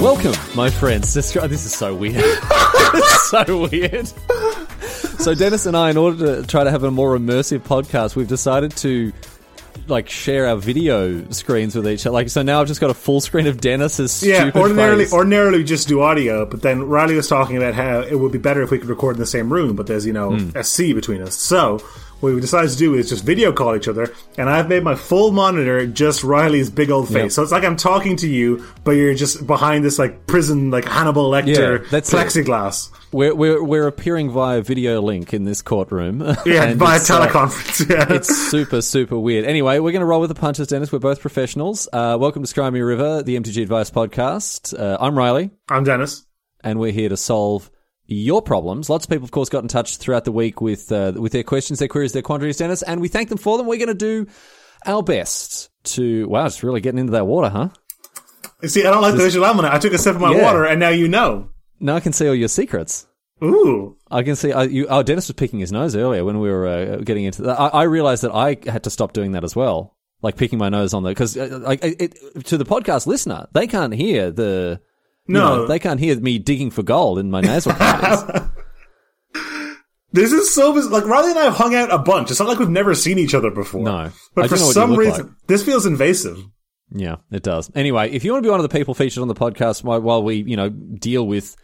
Welcome, my friends. This, this is so weird. it's so weird. So Denis and I, in order to try to have a more immersive podcast, we've decided to like share our video screens with each other. Like, so now I've just got a full screen of Denis's Yeah, ordinarily, face. ordinarily we just do audio, but then Riley was talking about how it would be better if we could record in the same room, but there's you know Hmm. a sea between us. So what we decided to do is just video call each other, and I've made my full monitor just Riley's big old face. Yep. So it's like I'm talking to you, but you're just behind this like prison, like Hannibal Lecter Yeah, that's it. plexiglass. we're, we're we're appearing via video link in this courtroom. Yeah, via by a it's, uh, teleconference. yeah. it's super, super weird. Anyway, we're going to roll with the punches, Denis. We're both professionals. Uh, welcome to Scry Me River, the MTG Advice podcast. Uh, I'm Riley, I'm Denis. and we're here to solve your problems. Lots of people, of course, got in touch throughout the week with uh, with their questions, their queries, their quandaries, Denis, and we thank them for them. We're going to do our best to. Wow, it's really getting into that water, huh? You See, I don't like the visual element. I took a sip of my Yeah. water, and now you know. Now I can see all your secrets. Ooh. I can see. I, you, oh, Denis was picking his nose earlier when we were uh, getting into that. I, I realized that I had to stop doing that as well, like picking my nose on the because uh, like to the podcast listener, they can't hear the. You No. know, they can't hear me digging for gold in my nasal cavities. This is so biz- like Riley and I have hung out a bunch. It's not like we've never seen each other before. No. but for some reason, like. this feels invasive. yeah, it does. Anyway, if you want to be one of the people featured on the podcast while we, you know, deal with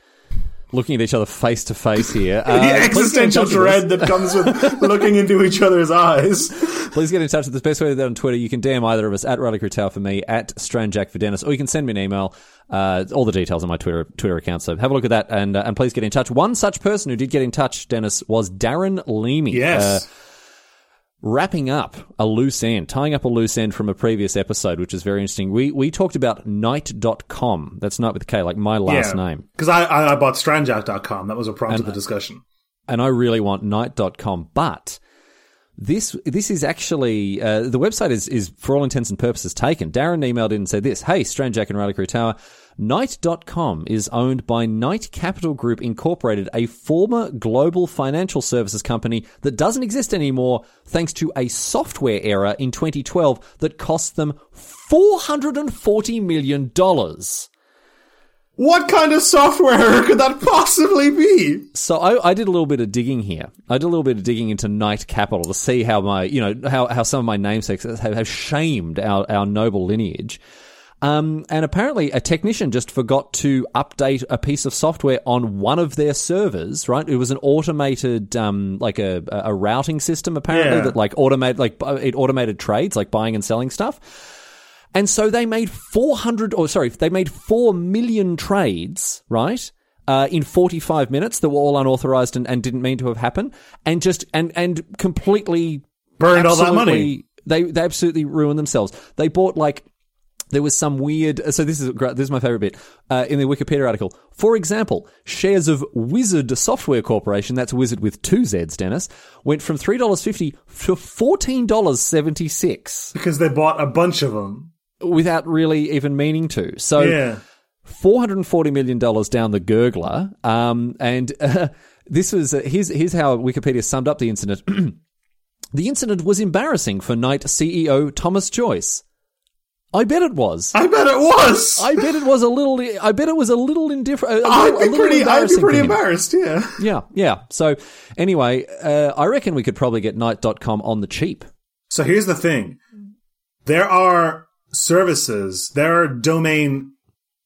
looking at each other face to face here, uh, the please get in existential touch with us. dread that comes with looking into each other's eyes. Please get in touch with us. Best way to do that on Twitter. You can DM either of us at Riley Quarytower for me, at Stranjak for Denis, or you can send me an email. Uh, all the details on my Twitter Twitter account. So have a look at that and uh, and please get in touch. One such person who did get in touch, Denis, was Darren Leamy. Yes. Uh, wrapping up a loose end, tying up a loose end from a previous episode, which is very interesting. We we talked about knight.com. That's night with K, like my last name. Because I, I, I bought stranjak.com. That was a prompt of the discussion. and I really want knight.com, but this this is actually uh, the website is is for all intents and purposes taken. Darren emailed in and said this, "Hey, Stranjak and Riley Quarytower, Knight.com is owned by Knight Capital Group Incorporated, a former global financial services company that doesn't exist anymore thanks to a software error in 2012 that cost them 440 million dollars." What kind of software could that possibly be? So I, I did a little bit of digging here. I did a little bit of digging into Knight Capital to see how my, you know, how, how some of my namesakes have, have shamed our, our noble lineage. Um, and apparently a technician just forgot to update a piece of software on one of their servers, right? It was an automated, um, like a, a routing system apparently Yeah. that like automate, like it automated trades, like buying and selling stuff. And so they made 400, or sorry, they made 4 million trades, right? Uh, in 45 minutes that were all unauthorized and, and didn't mean to have happened. And just, and, and completely Burned all that money. They, they absolutely ruined themselves. They bought like, there was some weird. So this is. This is my favorite bit uh, in the Wikipedia article. For example, shares of Wizzard Software Corporation, that's Wizard with two Z's, Denis, went from three dollars fifty to fourteen dollars seventy six Because they bought a bunch of them. without really even meaning to. So Yeah. four hundred forty million dollars down the gurgler. Um, and uh, this was uh, here's here's how Wikipedia summed up the incident. the incident was embarrassing for Knight CEO Thomas Joyce. I bet it was. I bet it was. I bet it was a little. I bet it was a little indifferent. I'd be pretty. I'd be pretty embarrassed. Yeah. Yeah, yeah. So anyway, uh, I reckon we could probably get Knight.com on the cheap. So here's the thing: there are services, there are domain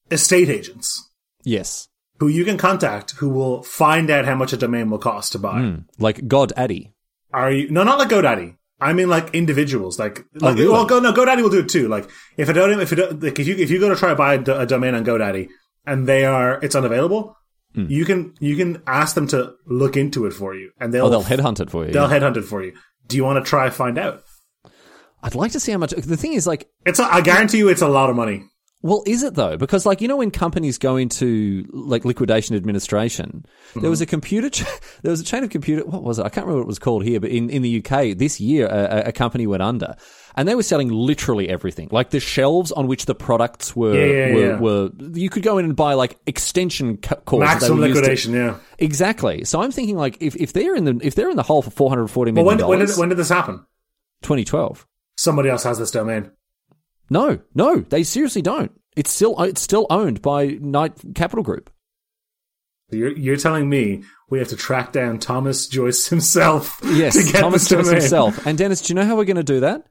estate agents Yes, who you can contact who will find out how much a domain will cost to buy. like GoDaddy. Are you no, not like GoDaddy. I mean, like individuals, like, like really? well, go no, GoDaddy will do it too. Like, if a domain, if it, like, if you if you go to try to buy a, a domain on GoDaddy and they are it's unavailable, Hmm. you can you can ask them to look into it for you, and they'll Oh, they'll headhunt it for you. they'll yeah. headhunt it for you. Do you want to try find out? I'd like to see how much. The thing is, like, It's a, I guarantee you, it's a lot of money. Well, is it though? Because, like, you know, when companies go into like liquidation administration, there was mm-hmm. a computer. Ch- there was a chain of computer. What was it? I can't remember what it was called here, but in in the UK this year, a, a- company went under. And they were selling literally everything, like the shelves on which the products were. Yeah, yeah, were, yeah. were you could go in and buy like extension co- cords. Maximum used to- liquidation, yeah. Exactly. So I'm thinking like if, if they're in the if they're in the hole for 440 million. Well, when, when, did, when did this happen? 2012. Somebody else has this domain. No, no, they seriously don't. It's still it's still owned by Knight Capital Group. You're, you're telling me we have to track down Thomas Joyce himself Yes, Thomas Joyce himself. And Denis, do you know how we're going to do that?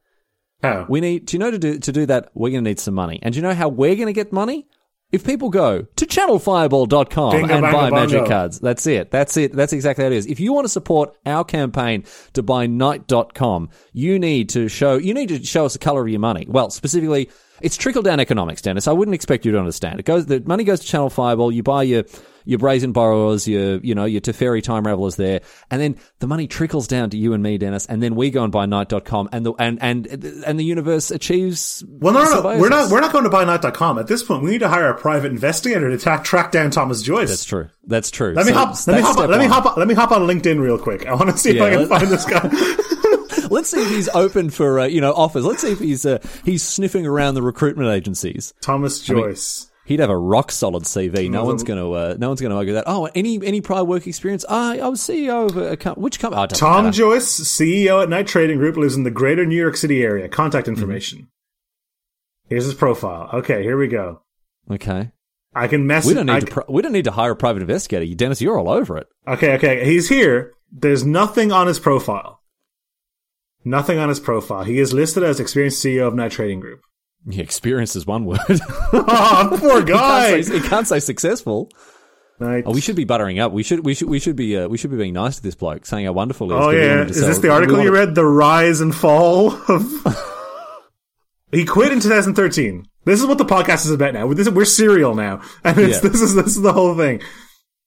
How? We need. Do you know to do to do that? We're going to need some money. And do you know how we're going to get money? If people go to channelfireball.com Bingo, and buy magic bongo. cards, that's it. That's it. That's exactly how it is. If you want to support our campaign to buy knight.com, you need to show you need to show us the color of your money. Well, specifically, it's trickle down economics, Denis. I wouldn't expect you to understand. It goes the money goes to Channel Fireball, you buy your your brazen borrowers, your you know, your Teferi time ravelers there, and then the money trickles down to you and me, Denis, and then we go and buy knight.com and the and and and the universe achieves Well, no, no, no. We're not. We're not going to buy Knight.com at this point. We need to hire a private investigator to track track down Thomas Joyce. That's true. That's true. Let me So hop. Let me hop. On, let me hop. On, let me hop on LinkedIn real quick. I want to see Yeah, if I can find this guy. Let's see if he's open for uh, you know offers. Let's see if he's uh, he's sniffing around the recruitment agencies. Thomas Joyce. He'd have a rock solid CV. No one's going to uh, no one's going to argue that. Oh, any any prior work experience? I I was CEO of a, company. which company? Oh, Tom matter. Joyce, CEO at Knight Trading Group, lives in the greater New York City area. Contact information. Here's his profile. Okay, here we go. okay. I can message. We don't need I to we don't need to hire a private investigator. Denis, you're all over it. okay, okay. He's here. There's nothing on his profile. Nothing on his profile. He is listed as experienced CEO of Knight Trading Group. Yeah, experience is one word. oh, poor guy. can't say, he can't say successful. Night. Oh, we should be buttering up. We should we should we should be uh, we should be being nice to this bloke, saying how wonderful he is. Oh 'cause we want yeah, is this the article you to- read? The rise and fall of. he quit in 2013. This is what the podcast is about now. This, we're serial now, and it's, Yeah. this is this is the whole thing.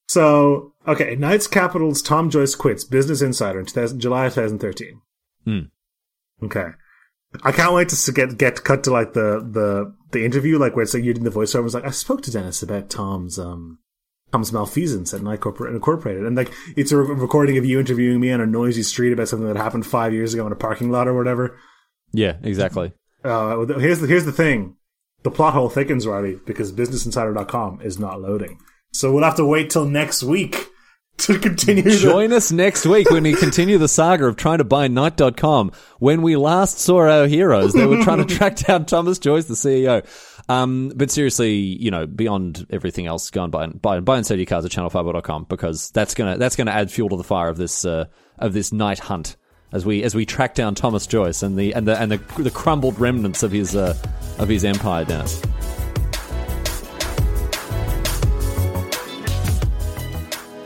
So okay, Knights Capital's Tom Joyce quits Business Insider in 2000, July 2013. Hmm. Okay, I can't wait to get get cut to like the the the interview, like where it's like you're doing the voiceover. It's like I spoke to Denis about Tom's um Tom's malfeasance at Knight Corpor- Incorporated, and like it's a re- recording of you interviewing me on a noisy street about something that happened five years ago in a parking lot or whatever. Yeah, exactly. Uh, here's the here's the thing, the plot hole thickens, Riley, because BusinessInsider.com is not loading, so we'll have to wait till next week to continue. the- Join us next week when we continue the saga of trying to buy Knight.com. When we last saw our heroes, they were trying to track down Thomas Joyce, the CEO. Um, but seriously, you know, beyond everything else, go and buy, buy, and, buy and sell your cards at channelfireball.com because that's gonna, that's gonna add fuel to the fire of this, uh, of this night hunt as we, as we track down Thomas Joyce and the, and the, and the, the crumbled remnants of his, uh, of his empire, Denis.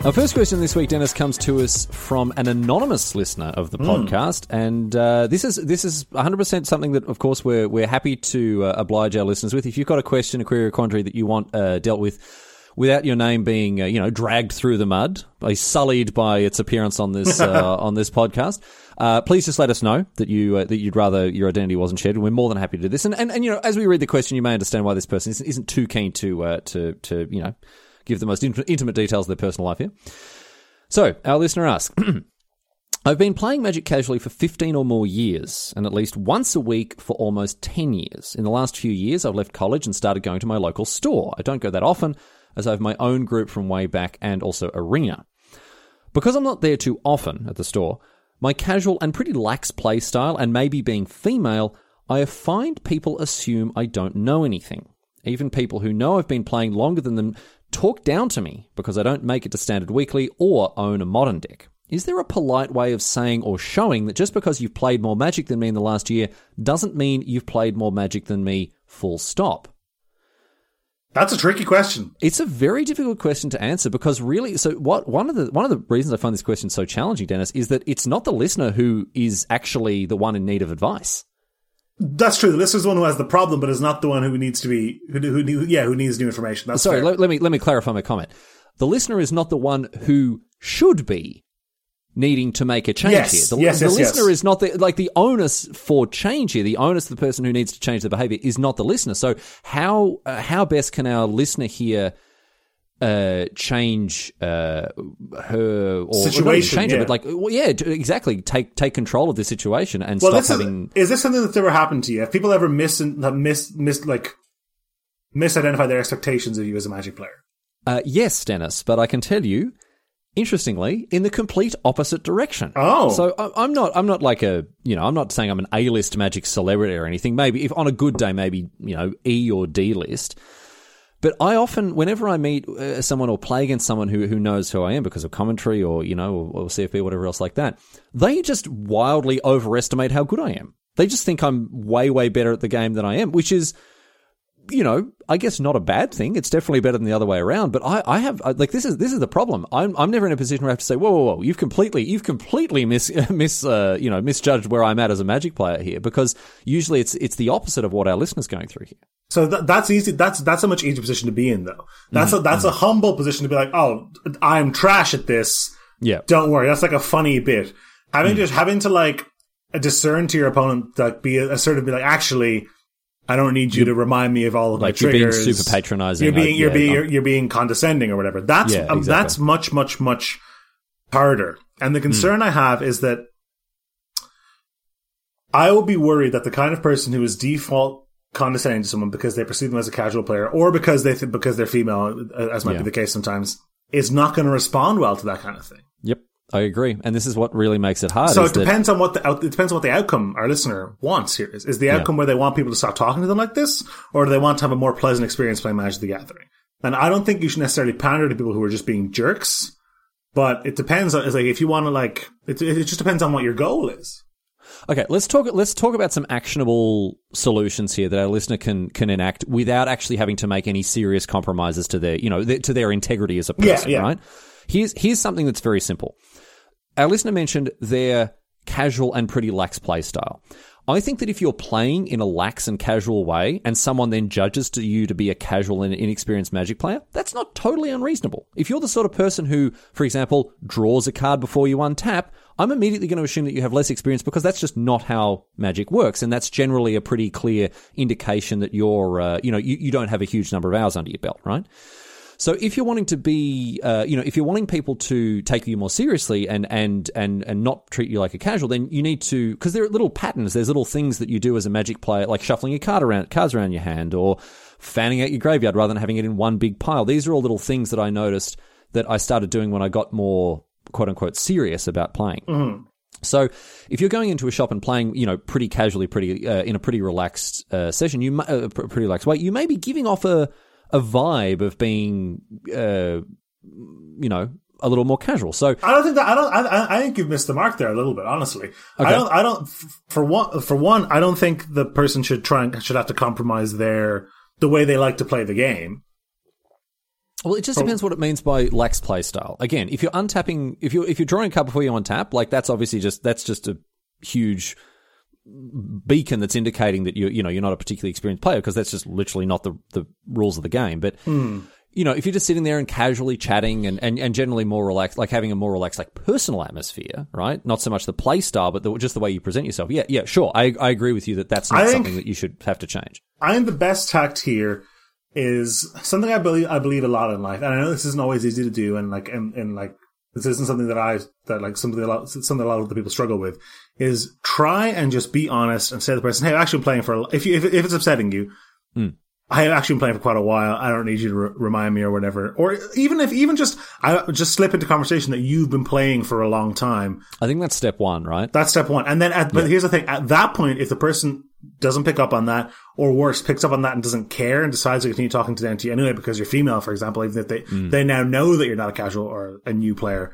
Our first question this week, Denis, comes to us from an anonymous listener of the podcast, and uh, this is this is 100 percent something that, of course, we're we're happy to uh, oblige our listeners with. If you've got a question, a query, or quandary that you want uh, dealt with without your name being, uh, you know, dragged through the mud, by sullied by its appearance on this uh, on this podcast, uh, please just let us know that you uh, that you'd rather your identity wasn't shared, and we're more than happy to do this. And and, and you know, as we read the question, you may understand why this person isn't, isn't too keen to uh, to to you know give the most int- intimate details of their personal life here. So, our listener asks I've been playing Magic casually for 15 or more years, and at least once a week for almost 10 years. In the last few years, I've left college and started going to my local store. I don't go that often, as I have my own group from way back and also Arena. Because I'm not there too often at the store, my casual and pretty lax play style, and maybe being female, I find people assume I don't know anything. Even people who know I've been playing longer than them talk down to me because I don't make it to Standard Weekly or own a modern deck. Is there a polite way of saying or showing that just because you've played more Magic than me in the last year doesn't mean you've played more Magic than me, full stop? That's a tricky question. It's a very difficult question to answer because really, so what? One of the one of the reasons I find this question so challenging, Denis, is that it's not the listener who is actually the one in need of advice. That's true. The listener's the one who has the problem, but is not the one who needs to be who, who, who yeah who needs new information. That's Sorry, let, let me let me clarify my comment. The listener is not the one who should be needing to make a change Yes, here. The, yes, the yes, listener is not the like the onus for change here. The onus, the person who needs to change the behavior, is not the listener. So how uh, how best can our listener here? Uh, change uh, her or or Situation, change it, but like, well, yeah, exactly. Take take control of the situation and well, stop having. is, is this something that's ever happened to you? Have people ever miss miss mis like misidentified their expectations of you as a Magic player? Uh, yes, Denis, but I can tell you, interestingly, in the complete opposite direction. Oh. so I- I'm not. I'm not like a. You know, I'm not saying I'm an A-list magic celebrity or anything. Maybe if on a good day, maybe you know E or D list. But I often, whenever I meet uh, someone or play against someone who who knows who I am because of commentary or you know or, or CFP or whatever else like that, they just wildly overestimate how good I am. They just think I'm way way better at the game than I am, which is you know, I guess not a bad thing. It's definitely better than the other way around. But I, I have like this is this is the problem. I'm I'm never in a position where I have to say, whoa, whoa, whoa, you've completely you've completely mis mis uh, you know misjudged where I'm at as a Magic player here because usually it's it's the opposite of what our listeners going through here. So th- that's easy. That's that's a much easier position to be in, though. That's mm-hmm, a that's a mm-hmm. humble position to be like, oh, I'm trash at this. Yeah, Don't worry. That's like a funny bit. Having mm. to having to like discern to your opponent, like be assertive, be like, actually, I don't need you to remind me of all of like my you're being super patronizing. You're being I- you're yeah, being you're, you're being condescending or whatever. That's Yeah, um, that's much much much harder. And the concern Hmm. I have is that I will be worried that the kind of person who is default condescending to someone because they perceive them as a casual player or because they th- because they're female, uh, as might Yeah. be the case sometimes, is not going to respond well to that kind of thing. I agree. And this is what really makes it hard. So it that- depends on what the out, it depends on what the outcome our listener wants here is. Is the outcome where they want people to stop talking to them like this, or do they want to have a more pleasant experience playing Magic the Gathering? And I don't think you should necessarily pander to people who are just being jerks, but it depends on. It's like if you want to like, it, it just depends on what your goal is. Okay, let's talk. Let's talk about some actionable solutions here that our listener can can enact without actually having to make any serious compromises to their, you know, their, to their integrity as a Yeah, person. yeah. Right? Here's here's something that's very simple. Our listener mentioned their casual and pretty lax play style. I think that if you're playing in a lax and casual way, and someone then judges to you to be a casual and inexperienced Magic player, that's not totally unreasonable. If you're the sort of person who, for example, draws a card before you untap, I'm immediately going to assume that you have less experience because that's just not how Magic works, and that's generally a pretty clear indication that you're, uh, you know, you, you don't have a huge number of hours under your belt, right? So if you're wanting to be, uh, you know, if you're wanting people to take you more seriously and and and and not treat you like a casual, then you need to because there are little patterns. There's little things that you do as a Magic player, like shuffling your card around, cards around your hand, or fanning out your graveyard rather than having it in one big pile. These are all little things that I noticed that I started doing when I got more quote unquote serious about playing. So, if you're going into a shop and playing, you know, pretty casually, pretty uh, in a pretty relaxed uh, session, you uh, pretty relaxed way, you may be giving off a a vibe of being, uh, you know, a little more casual. So, I don't think that I don't. I, I think you've missed the mark there a little bit. Honestly, I don't. I don't. For one, for one, I don't think the person should try and should have to compromise their the way they like to play the game. well, it just depends what it means by lax play style. Again, if you're untapping, if you're if you're drawing a card before you untap, like that's obviously just that's just a huge beacon that's indicating that you you know you're not a particularly experienced player because that's just literally not the the rules of the game. But hmm. you know, if you're just sitting there and casually chatting and, and, and generally more relaxed, like having a more relaxed, like personal atmosphere, right? Not so much the play style, but the, just the way you present yourself. Yeah, yeah, sure. I, I agree with you that that's not something that you should have to change. I think the best tact here is something I believe I believe a lot in life, and I know this isn't always easy to do, and like and, and like this isn't something that I that like something a lot something a lot of the people struggle with is try and just be honest and say to the person, "Hey, I've actually been playing for a, if you if, if it's upsetting you." Hmm. I have actually been playing for quite a while. I don't need you to re- remind me or whatever. Or even if, even just, I just slip into conversation that you've been playing for a long time. I think that's step one, right? That's step one. And then, at, but here's the thing: at that point, if the person doesn't pick up on that, or worse, picks up on that and doesn't care and decides to continue talking to them to you anyway because you're female, for example, even if they they now know that you're not a casual or a new player,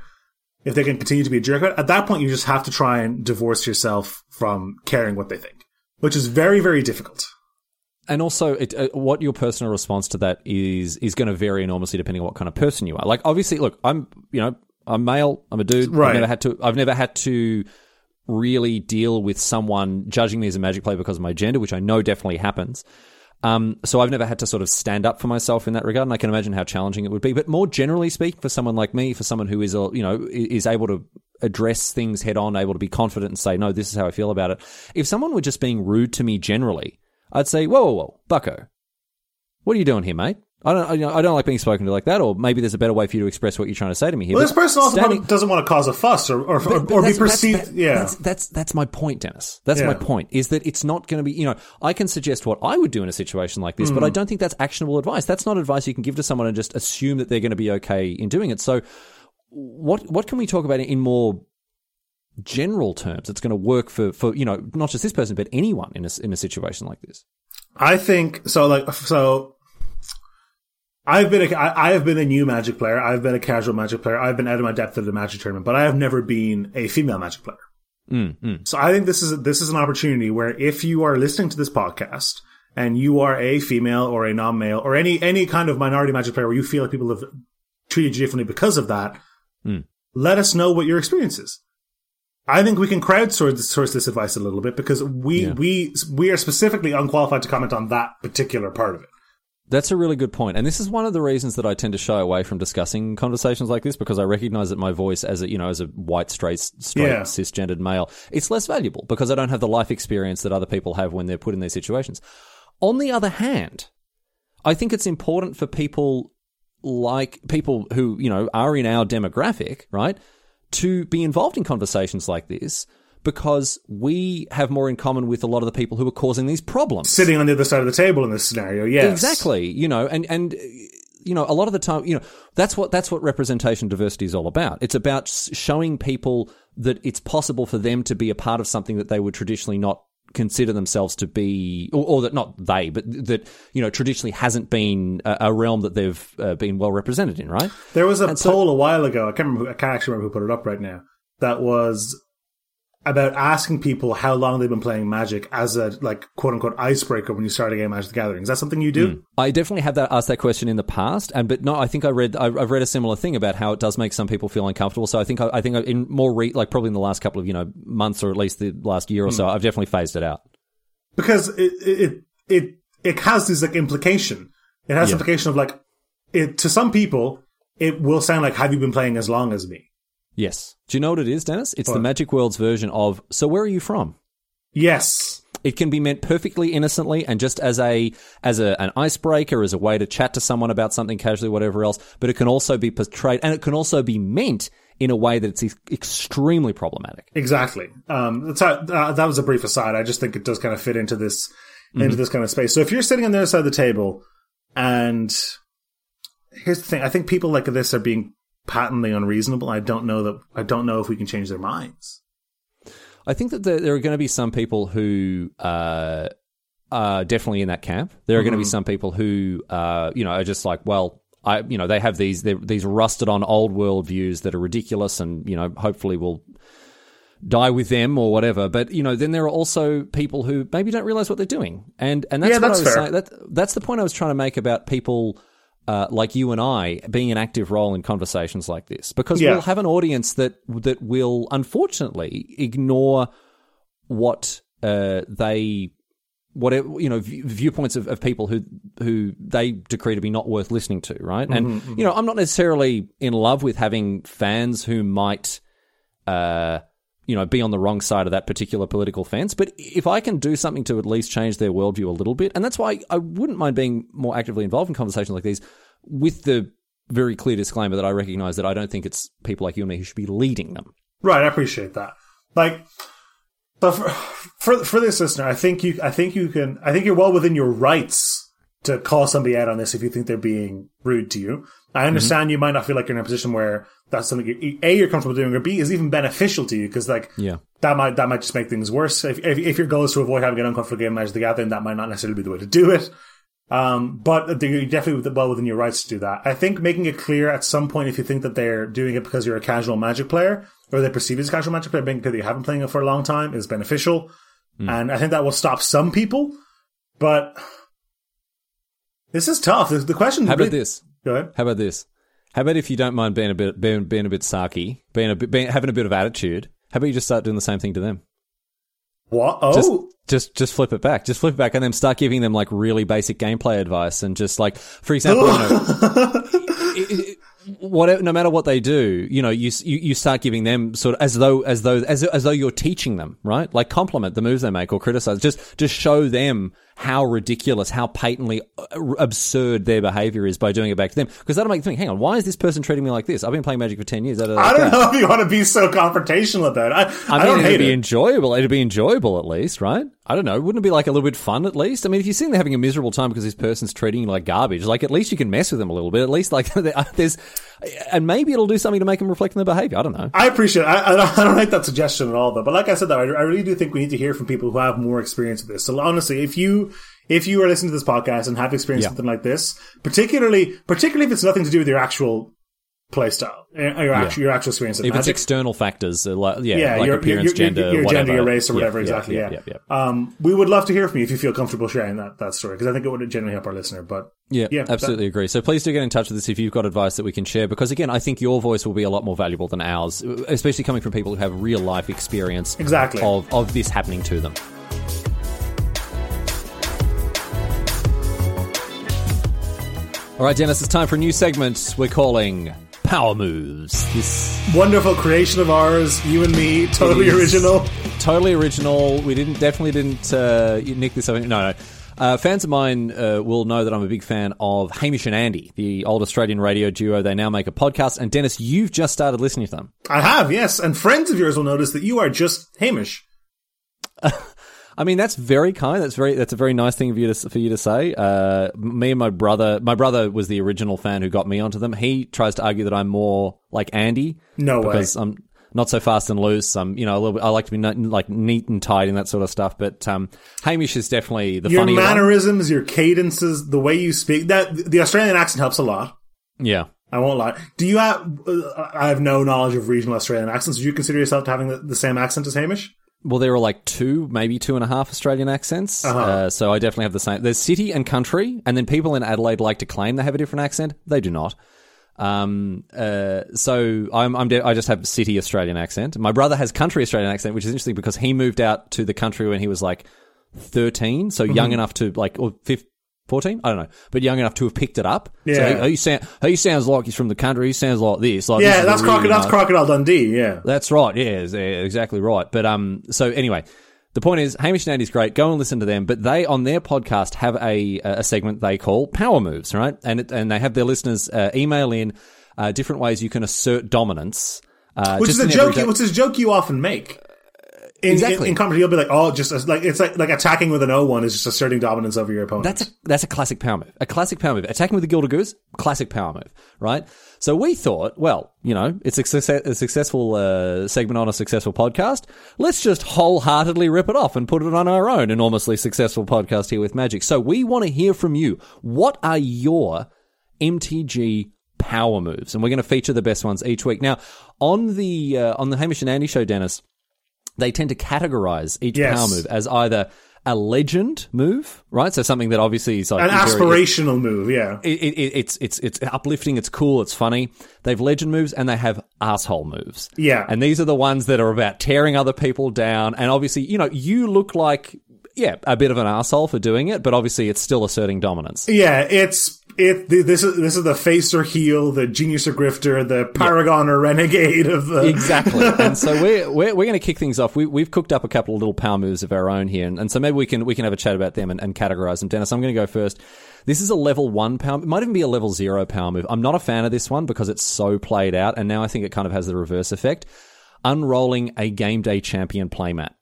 if they can continue to be a jerk, at that point, you just have to try and divorce yourself from caring what they think, which is very very difficult. And also, it, uh, what your personal response to that is is going to vary enormously depending on what kind of person you are. Like, obviously, look, I'm you know I'm male, I'm a dude. Right. I've never had to. I've never had to really deal with someone judging me as a magic player because of my gender, which I know definitely happens. Um, so I've never had to sort of stand up for myself in that regard, and I can imagine how challenging it would be. But more generally speaking, for someone like me, for someone who is, you know, is able to address things head on, able to be confident and say, "No, this is how I feel about it." If someone were just being rude to me generally, I'd say, "Whoa, whoa, whoa, Bucko, what are you doing here, mate?" I don't, I, you know, I don't like being spoken to like that, or maybe there's a better way for you to express what you're trying to say to me here. Well, this person also standing- probably doesn't want to cause a fuss or or, or, but or be perceived. that's- that- yeah, that's, that's that's my point, Denis. That's my point. Is that it's not going to be. You know, I can suggest what I would do in a situation like this, but Mm. I don't think that's actionable advice. That's not advice you can give to someone and just assume that they're going to be okay in doing it. So. what what can we talk about in more general terms that's going to work for for you know not just this person but anyone in a in a situation like this? I think so. Like so, I've been a, I, I have been a new Magic player. I've been a casual Magic player. I've been out of my depth at the Magic tournament, but I have never been a female Magic player. Mm, mm. So I think this is this is an opportunity where if you are listening to this podcast and you are a female or a non-male or any any kind of minority Magic player where you feel like people have treated you differently because of that, Mm. let us know what your experience is. I think we can crowdsource this, source this advice a little bit because we Yeah. we we are specifically unqualified to comment on that particular part of it. That's a really good point. And this is one of the reasons that I tend to shy away from discussing conversations like this because I recognize that my voice as a, you know, as a white, straight, straight, Yeah. cisgendered male, it's less valuable because I don't have the life experience that other people have when they're put in these situations. On the other hand, I think it's important for people like people who, you know, are in our demographic, right, to be involved in conversations like this because we have more in common with a lot of the people who are causing these problems. Sitting on the other side of the table in this scenario, yes, Exactly. You know, and and you know, a lot of the time, you know, that's what that's what representation diversity is all about. It's about showing people that it's possible for them to be a part of something that they would traditionally not consider themselves to be, or, or that not they, but that you know traditionally hasn't been a, a realm that they've uh, been well represented in, right? There was a so- poll a while ago. I can't remember. Who, I can't actually remember who put it up right now. That was about asking people how long they've been playing Magic as a like quote unquote icebreaker when you start a game Magic the Gathering. Is that something you do? Hmm. I definitely have that asked that question in the past, and but no, I think I read I- I've read a similar thing about how it does make some people feel uncomfortable. So I think I, I think in more re, like probably in the last couple of you know months or at least the last year or so, hmm. I've definitely phased it out. Because it it it it has this like implication. It has Yeah. implication of like it to some people it will sound like have you been playing as long as me? Yes. Do you know what it is, Denis? It's the Magic World's version of So where are you from? Yes. It can be meant perfectly innocently and just as a as a, an icebreaker, as a way to chat to someone about something casually, whatever else. But it can also be portrayed, and it can also be meant in a way that it's extremely problematic. Exactly. Um, how, uh, that was a brief aside. I just think it does kind of fit into this into this kind of space. So if you're sitting on the other side of the table, and here's the thing, I think people like this are being patently unreasonable. I don't know that. I don't know if we can change their minds. I think that there, are going to be some people who uh, are definitely in that camp. There are going to be some people who, uh, you know, are just like, well, I, you know, they have these these rusted on old world views that are ridiculous, and you know, hopefully will die with them or whatever. But you know, then there are also people who maybe don't realize what they're doing, and and that's Yeah, what that's I was fair. saying. That, that's the point I was trying to make about people. Uh, like you and I being an active role in conversations like this, because Yeah. we'll have an audience that that will unfortunately ignore what uh, they whatever you know viewpoints of, of people who who they decree to be not worth listening to right? And you know i'm not necessarily in love with having fans who might uh you know be on the wrong side of that particular political fence but if i can do something to at least change their worldview a little bit and that's why i wouldn't mind being more actively involved in conversations like these with the very clear disclaimer that i recognize that i don't think it's people like you and me who should be leading them Right, I appreciate that. Like, but for, for for this listener, I think you, I think you can, I think you're well within your rights to call somebody out on this if you think they're being rude to you. I understand you might not feel like you're in a position where that's something you, a you're comfortable doing, or b is even beneficial to you because like yeah that might that might just make things worse. If if, if your goal is to avoid having an uncomfortable game Magic the Gathering, that might not necessarily be the way to do it. Um, but you're definitely well within your rights to do that. I think making it clear at some point if you think that they're doing it because you're a casual Magic player or they perceive you as a casual Magic player, being because you haven't playing it for a long time is beneficial, and I think that will stop some people. But this is tough. The, the question. how about this Go ahead. How about this? How about if you don't mind being a bit being, being a bit sarky, being a bit being, having a bit of attitude? How about you just start doing the same thing to them? What? Oh, Just just just flip it back. Just flip it back and then start giving them like really basic gameplay advice and just like for example, you know, it- it- whatever no matter what they do, you know, you you, you start giving them sort of as though as though as as though you're teaching them, right? Like compliment the moves they make or criticize. Just just show them how ridiculous, how patently uh, absurd their behavior is by doing it back to them. Because that'll make them think, hang on, why is this person treating me like this? I've been playing Magic for 10 years. Da, da, I don't know if you want to be so confrontational about it. I, I, I mean, don't it'd hate be it. enjoyable. It'd be enjoyable at least, right? I don't know. Wouldn't it be like a little bit fun at least? I mean, if you're sitting there having a miserable time because this person's treating you like garbage, like at least you can mess with them a little bit. At least like there's, and maybe it'll do something to make them reflect on their behavior. I don't know. I appreciate. It. I, I, don't, I don't like that suggestion at all, though. But like I said, though, I, I really do think we need to hear from people who have more experience with this. So honestly, if you if you are listening to this podcast and have experienced Yeah. something like this, particularly particularly if it's nothing to do with your actual playstyle, your actual your actual experience, If I it's external factors, uh, like, yeah, yeah, like your, appearance, your, gender, your, your whatever. gender, your race, or Yeah, whatever. yeah, exactly. yeah, Yeah, yeah, yeah. Um, we would love to hear from you if you feel comfortable sharing that that story because I think it would generally help our listener. But Yeah, Yeah, absolutely agree. So please do get in touch with us if you've got advice that we can share, because again, I think your voice will be a lot more valuable than ours, especially coming from people who have real life experience Exactly. of, of this happening to them. All right, Denis, it's time for a new segment we're calling Power Moves. This wonderful creation of ours, you and me, totally original. Totally original. We didn't definitely didn't uh, nick this. up. No, no. Uh, fans of mine uh, will know that I'm a big fan of Hamish and Andy, the old Australian radio duo. They now make a podcast. And Denis, you've just started listening to them. I have, yes, and friends of yours will notice that you are just Hamish. I mean, that's very kind. That's very that's a very nice thing of you to, for you to say. Uh, me and my brother, my brother was the original fan who got me onto them. He tries to argue that I'm more like Andy. No way. because I'm not so fast and loose. I'm, you know, a little bit. I like to be not, like neat and tidy and that sort of stuff. But um, Hamish is definitely the Your funny one. mannerisms, your cadences, the way you speak. That the Australian accent helps a lot. Yeah. I won't lie. Do you have? Uh, I have no knowledge of regional Australian accents. Do you consider yourself to having the, the same accent as Hamish? Well, there are like two, maybe two and a half Australian accents. uh so I definitely have the same. There's city and country, and then people in Adelaide like to claim they have a different accent. They do not. Um, uh, so I'm, I'm de- I just have city Australian accent. My brother has country Australian accent, which is interesting because he moved out to the country when he was like 13, so young enough to like, or 15, 14? I don't know, but young enough to have picked it up. So Yeah. he, he, sound, he sounds like he's from the country. He sounds like this. Like, Yeah, is a that's really crocodile. That's Crocodile Dundee. Yeah. that's right. Yeah, yeah, exactly right. But um, so anyway, the point is, Hamish and Andy's great. Go and listen to them. But they on their podcast have a a segment they call Power Moves, right? And it, and they have their listeners uh, email in uh, different ways you can assert dominance. Uh, Which is a joke. everyday- Which is a joke you often make. In, Exactly. in, in comedy, you'll be like, "Oh, just like it's like like attacking with an O one is just asserting dominance over your opponent." That's a that's a classic power move. A classic power move. Attacking with the Gilded Goose, classic power move, right? So we thought, well, you know, it's a, success, a successful uh, segment on a successful podcast. Let's just wholeheartedly rip it off and put it on our own enormously successful podcast here with Magic. So we want to hear from you. What are your MTG power moves? And we're going to feature the best ones each week. Now, on the uh, on the Hamish and Andy show, Denis, they tend to categorize each Yes. power move as either a legend move, right? So something that obviously is like an very- aspirational move. Yeah. it, it- it's it's it's uplifting, it's cool, it's funny. They've legend moves and they have asshole moves. Yeah. and these are the ones that are about tearing other people down. And obviously, you know, you look like yeah a bit of an asshole for doing it, but obviously it's still asserting dominance. Yeah, it's it. This is this is the face or heel, the genius or grifter, the paragon or renegade of the. Exactly. and so we're we're, we're going to kick things off. We, we've cooked up a couple of little power moves of our own here, and, and so maybe we can we can have a chat about them and, and categorize them. Denis, I'm going to go first. This is a level one power. It might even be a level zero power move. I'm not a fan of this one because it's so played out, and now I think it kind of has the reverse effect. Unrolling a game day champion playmat.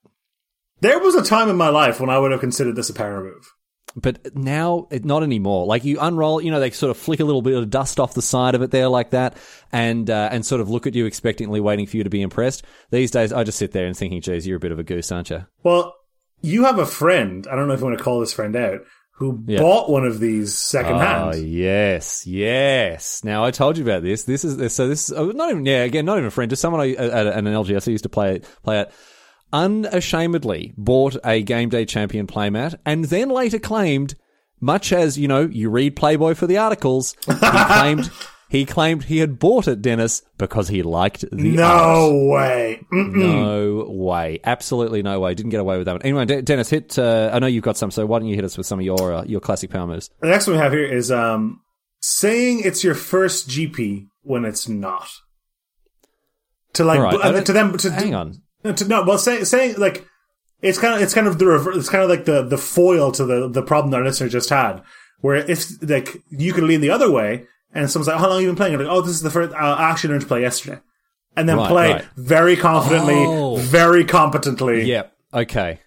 There was a time in my life when I would have considered this a power move. But now, it, not anymore. Like you unroll, you know, they sort of flick a little bit of dust off the side of it there, like that, and uh, and sort of look at you expectantly, waiting for you to be impressed. These days, I just sit there and thinking, "Geez, you're a bit of a goose, aren't you?" Well, you have a friend. I don't know if you want to call this friend out. Who Yeah. bought one of these secondhand? Oh yes, yes. Now I told you about this. This is so. This is oh, not even yeah. Again, not even a friend. Just someone I, at, at an LGS I used to play play at. Unashamedly bought a game day champion playmat, and then later claimed, much as you know, you read Playboy for the articles. He claimed he claimed he had bought it, Denis, because he liked the art. no way. Mm. No way. Absolutely no way. Didn't get away with that one. Anyway, De- Denis, hit. Uh, I know you've got some, so why don't you hit us with some of your uh, your classic power moves? The next one we have here is um, saying it's your first GP when it's not. To like right, bl- to them to hang on. No well say, saying like it's kind of it's kind of the rever- it's kind of like the the foil to the the problem that our listener just had where if like you can lean the other way and someone's like how long have you been playing You're like oh this is the first uh, I actually learned to play yesterday and then Right, play right. very confidently Oh. very competently Yep. Okay.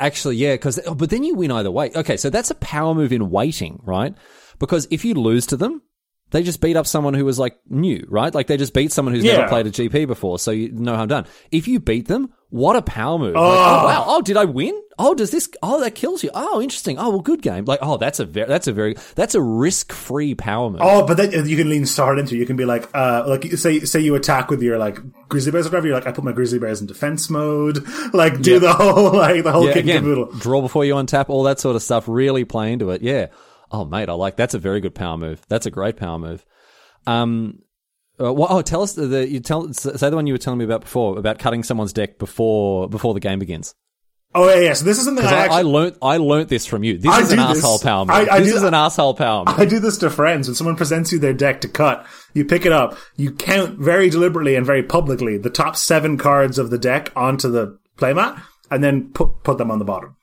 Actually, yeah, because oh, but then you win either way. Okay, so that's a power move in waiting, right? Because if you lose to them, They just beat up someone who was like new, right? Like they just beat someone who's Yeah. never played a GP before, so you know how I'm done. If you beat them, what a power move! Like, oh wow! Oh, did I win? Oh, does this? Oh, that kills you. Oh, interesting. Oh, well, good game. Like, oh, that's a very, that's a very, that's a risk-free power move. Oh, but then you can lean hard into. it. You can be like, uh, like say say you attack with your like grizzly bears or whatever. You're like, I put my grizzly bears in defense mode. Like do the whole like the whole yeah, kit again, draw before you untap, all that sort of stuff. Really play into it. Yeah. Oh, mate, I like that's a very good power move. That's a great power move. Um, uh, well, oh, tell us the, the you tell say the one you were telling me about before about cutting someone's deck before before the game begins. Oh yeah, yeah. So this is something I, I, I actually. learnt I learnt this from you. This I is an this. asshole power move. I- I this do is an asshole power move. I do this to friends. When someone presents you their deck to cut, you pick it up, you count very deliberately and very publicly the top seven cards of the deck onto the playmat, and then put put them on the bottom.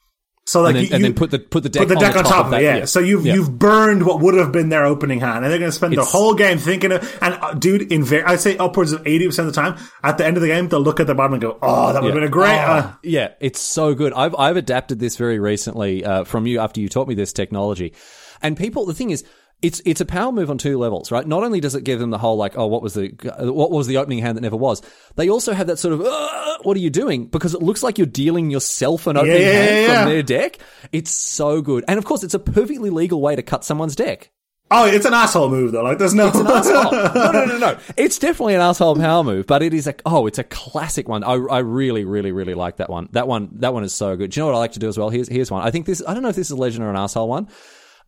So like and then, you, and then put the put the deck, put the deck on, top, of that. it. Yeah. So you've Yeah. you've burned what would have been their opening hand, and they're going to spend the whole game thinking of. And uh, dude, in I'd say upwards of eighty percent of the time, at the end of the game, they'll look at the bottom and go, "Oh, that would have been a great." Uh, yeah, it's so good. I've I've adapted this very recently uh, from you after you taught me this technology, and people. The thing is. It's it's a power move on two levels, right? Not only does it give them the whole like, oh, what was the what was the opening hand that never was. They also have that sort of, "Uh, what are you doing? Because it looks like you're dealing yourself an opening yeah, hand yeah, from their deck. It's so good, and of course, it's a perfectly legal way to cut someone's deck. oh, it's an asshole move though. Like there's no. asshole. No, no, no, no. It's definitely an asshole power move, but it is a oh, it's a classic one. I, I really, really, really like that one. That one, that one is so good. Do you know what I like to do as well? Here's here's one. I think this. I don't know if this is a legend or an asshole one.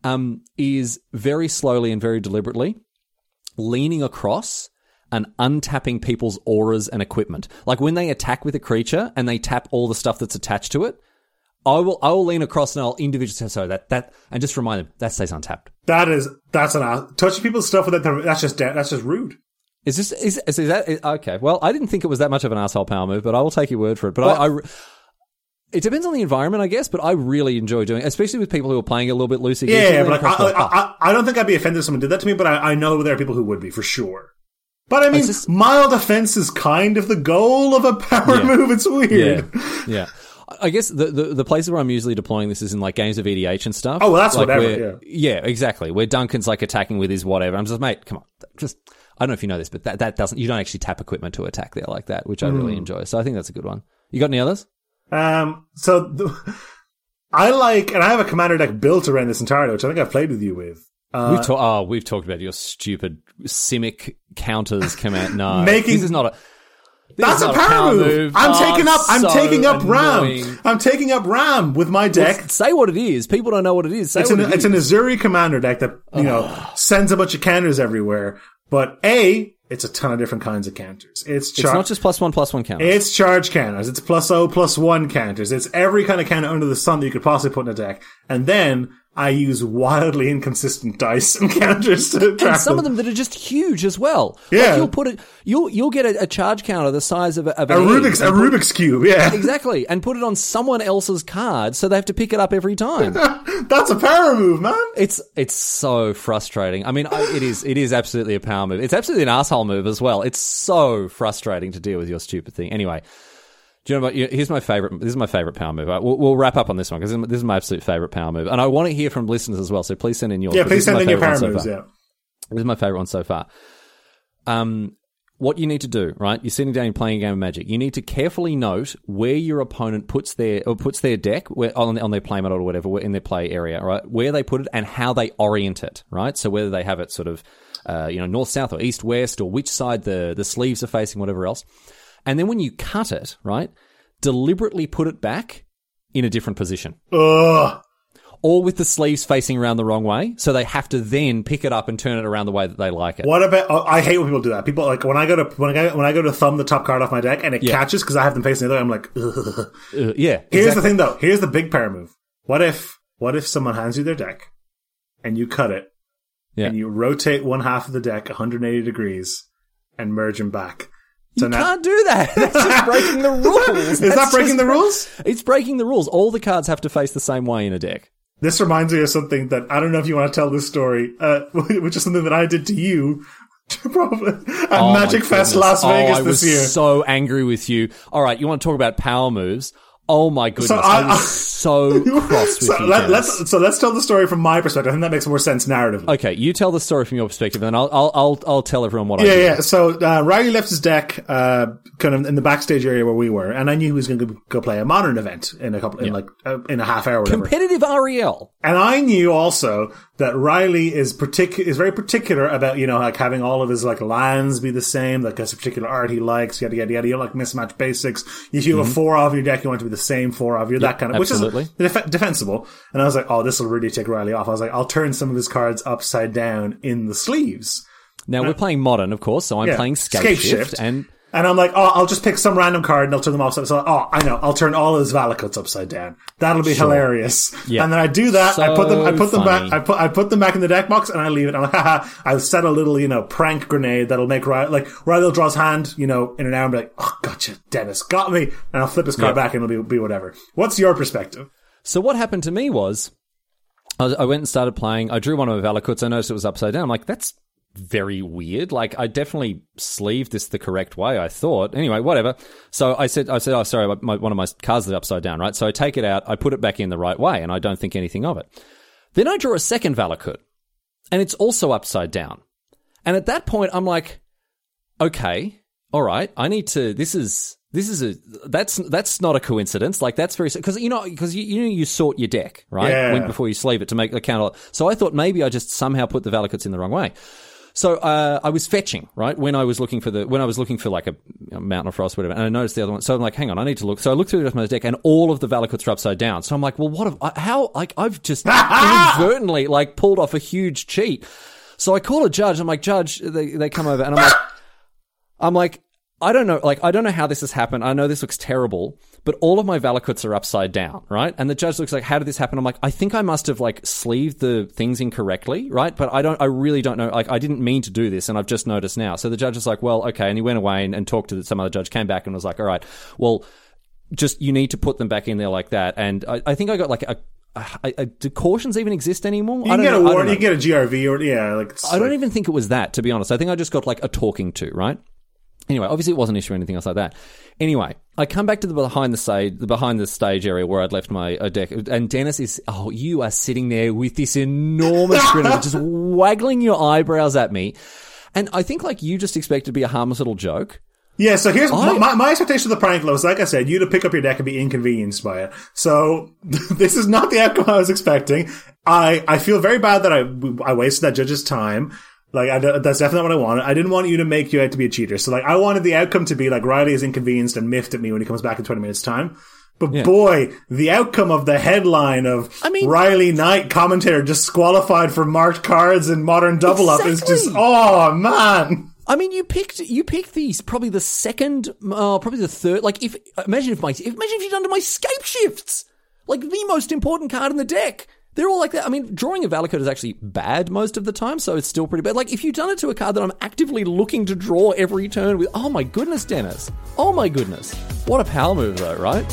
Um, is very slowly and very deliberately leaning across and untapping people's auras and equipment. Like when they attack with a creature and they tap all the stuff that's attached to it. I will I will lean across and I'll individually sorry that that and just remind them that stays untapped. that is that's an ass- touching people's stuff with that. That's just that's just rude. Is this is, is, is that is- okay? Well, I didn't think it was that much of an asshole power move, but I will take your word for it. But I, I, it depends on the environment, I guess. But I really enjoy doing, it, especially with people who are playing a little bit loosey. Yeah, yeah, but I, I, I, I don't think I'd be offended if someone did that to me, but I, I know there are people who would be for sure. But I mean, just- mild offense is kind of the goal of a power Yeah. move. It's weird. yeah. I guess the, the the places where I'm usually deploying this is in like games of EDH and stuff. Oh, well, that's like whatever, where- yeah, exactly. Where Duncan's like attacking with his whatever. I'm just, mate, come on, just. I don't know if you know this, but that, that doesn't. You don't actually tap equipment to attack there like that, which I Hmm. really enjoy. So I think that's a good one. You got any others? Um, so the, I like, and I have a commander deck built around this entirely, which I think I've played with you with. Uh, we've talked. Oh, we've talked about your stupid Simic counters command. No, Making- this is not a. That's a power, move. I'm Oh, taking up. I'm so taking up annoying. Ram. I'm taking up Ram with my deck. Say what it is. People don't know what it is. Say It's what an it it's is. an Azuri commander deck that you know sends a bunch of counters everywhere. But a, it's a ton of different kinds of counters. It's It's not just plus one plus one counters. It's charge counters. It's plus O plus one counters. It's every kind of counter under the sun that you could possibly put in a deck. And then I use wildly inconsistent dice and counters to track and some them. of them that are just huge as well. Yeah. like you'll put it. You'll you'll get a, a charge counter the size of a, of A Rubik's a put- Rubik's cube. Yeah, exactly, and put it on someone else's card, so they have to pick it up every time. that's a power move, man. It's it's so frustrating. I mean, I, it is it is absolutely a power move. It's absolutely an asshole move as well. It's so frustrating to deal with your stupid thing. Anyway, do you know what? Here's my favorite. This is my favorite power move. We'll, we'll wrap up on this one because this is my absolute favorite power move, and I want to hear from listeners as well. So please send in yours. Yeah, please send in your power so moves. far. Yeah. This is my favorite one so far. Um, what you need to do, right? You're sitting down, you're playing a game of Magic. You need to carefully note where your opponent puts their or puts their deck where, on on their play mat or whatever in their play area, right? Where they put it and how they orient it, right? So whether they have it sort of, uh, you know, north south or east west or which side the the sleeves are facing, whatever else. And then when you cut it, right, deliberately put it back in a different position Ugh. or with the sleeves facing around the wrong way. So they have to then pick it up and turn it around the way that they like it. What about? Oh, I hate when people do that. People like when I go to when I go, when I go to thumb the top card off my deck and it catches because I have them facing the other. I'm like, Ugh. Uh, yeah. Here's exactly. the thing, though. Here's the big power move. What if what if someone hands you their deck and you cut it Yeah. and you rotate one half of the deck 180 degrees and merge them back? So You can't do that. That's just breaking the rules. is that breaking the rules? It's breaking the rules. All the cards have to face the same way in a deck. This reminds me of something that I don't know if you want to tell this story, uh, which is something that I did to you. Probably at Oh my Magic Fest goodness. Las Vegas oh, I this was year. so angry with you. All right, you want to talk about power moves? Oh my goodness! So I, I- was so cross with So, you. Let, let's, so let's tell the story from my perspective. I think that makes more sense narratively. Okay, you tell the story from your perspective, and I'll I'll I'll, I'll tell everyone what I Yeah, did. yeah. So uh, Riley left his deck uh, kind of in the backstage area where we were, and I knew he was going to go play a modern event in a couple, in like uh, in a half hour, or whatever. Competitive E REL. And I knew also that Riley is particular is very particular about you know like having all of his like lands be the same, like a particular art he likes, yada yada yada. You don't like mismatch basics. If you have a mm-hmm. four of your deck, you want it to be the same four of your that kind of, which absolutely. is def- defensible. And I was like, oh, this will really take Riley off. I was like, I'll turn some of his cards upside down in the sleeves. Now we're playing modern, of course, so I'm Yeah. playing Scape, Scape Shift, Shift. and And I'm like, oh, I'll just pick some random card and I'll turn them upside. So, oh, I know, I'll turn all of his Valakuts upside down. That'll be hilarious. Yeah. And then I do that. I put them, I So put them funny. back, I put, I put them back in the deck box and I leave it. I'm like, haha, I've set a little, you know, prank grenade that'll make Riley, like, Riley will draw his hand, you know, in an hour and be like, oh, gotcha, Denis, got me. And I'll flip his card Yeah. back and it'll be, be whatever. What's your perspective? So what happened to me was, I, was, I went and started playing. I drew one of my Valakuts. I noticed it was upside down. I'm like, that's very weird. Like, I definitely sleeved this the correct way. I thought. Anyway, whatever. So I said, I said, oh, sorry, my, one of my cards is upside down, right? So I take it out. I put it back in the right way, and I don't think anything of it. Then I draw a second Valakut, and it's also upside down. And at that point, I'm like, okay, all right, I need to. This is this is a that's that's not a coincidence. Like that's very because you know because you you know you sort your deck right Yeah. when, before you sleeve it to make the count. So I thought maybe I just somehow put the Valakuts in the wrong way. So uh, I was fetching right when I was looking for the when I was looking for like a Mountain of Frost whatever, and I noticed the other one. So I'm like, hang on, I need to look. So I looked through the rest of my deck, and all of the Valakuts are upside down. So I'm like, well, what? Have, I- how? Like I've just inadvertently like pulled off a huge cheat. So I call a judge. I'm like, judge. They they come over, and I'm like, I'm like, I don't know, like, I don't know how this has happened. I know this looks terrible, but all of my Valakuts are upside down, right? And the judge looks like, how did this happen? I'm like, I think I must have, like, sleeved the things incorrectly, right? But I don't, I really don't know. Like, I didn't mean to do this, and I've just noticed now. So the judge is like, well, okay. And he went away and, and talked to some other judge, came back and was like, all right, well, just, you need to put them back in there like that. And I, I think I got, like, a, a, a, do cautions even exist anymore? You I can don't get know. a I warning, you can get a GRV or, yeah, like, I don't like- even think it was that, to be honest. I think I just got like a talking to, right? Anyway, obviously it wasn't an issue or anything else like that. Anyway, I come back to the behind the stage, the behind the stage area where I'd left my uh, deck, and Denis is, oh, you are sitting there with this enormous grin, just waggling your eyebrows at me, and I think like you just expect it to be a harmless little joke. Yeah, so here's I- my, my expectation of the prank was, like I said, you to pick up your deck and be inconvenienced by it. So this is not the outcome I was expecting. I, I feel very bad that I, I wasted that judge's time. Like, I, that's definitely not what I wanted. I didn't want you to make you out to be a cheater. So, like, I wanted the outcome to be like Riley is inconvenienced and miffed at me when he comes back in 20 minutes time. But boy, the outcome of the headline of I mean- Riley Knight commentator disqualified for marked cards in modern double up is just, oh man. I mean, you picked you picked these probably the second, uh, probably the third. Like, if imagine if my if, imagine if you'd done to my Scapeshifts, like the most important card in the deck. They're all like that. I mean, drawing a Valakut is actually bad most of the time, so it's still pretty bad. Like, if you've done it to a card that I'm actively looking to draw every turn with, oh my goodness, Denis. Oh my goodness. What a power move, though, right?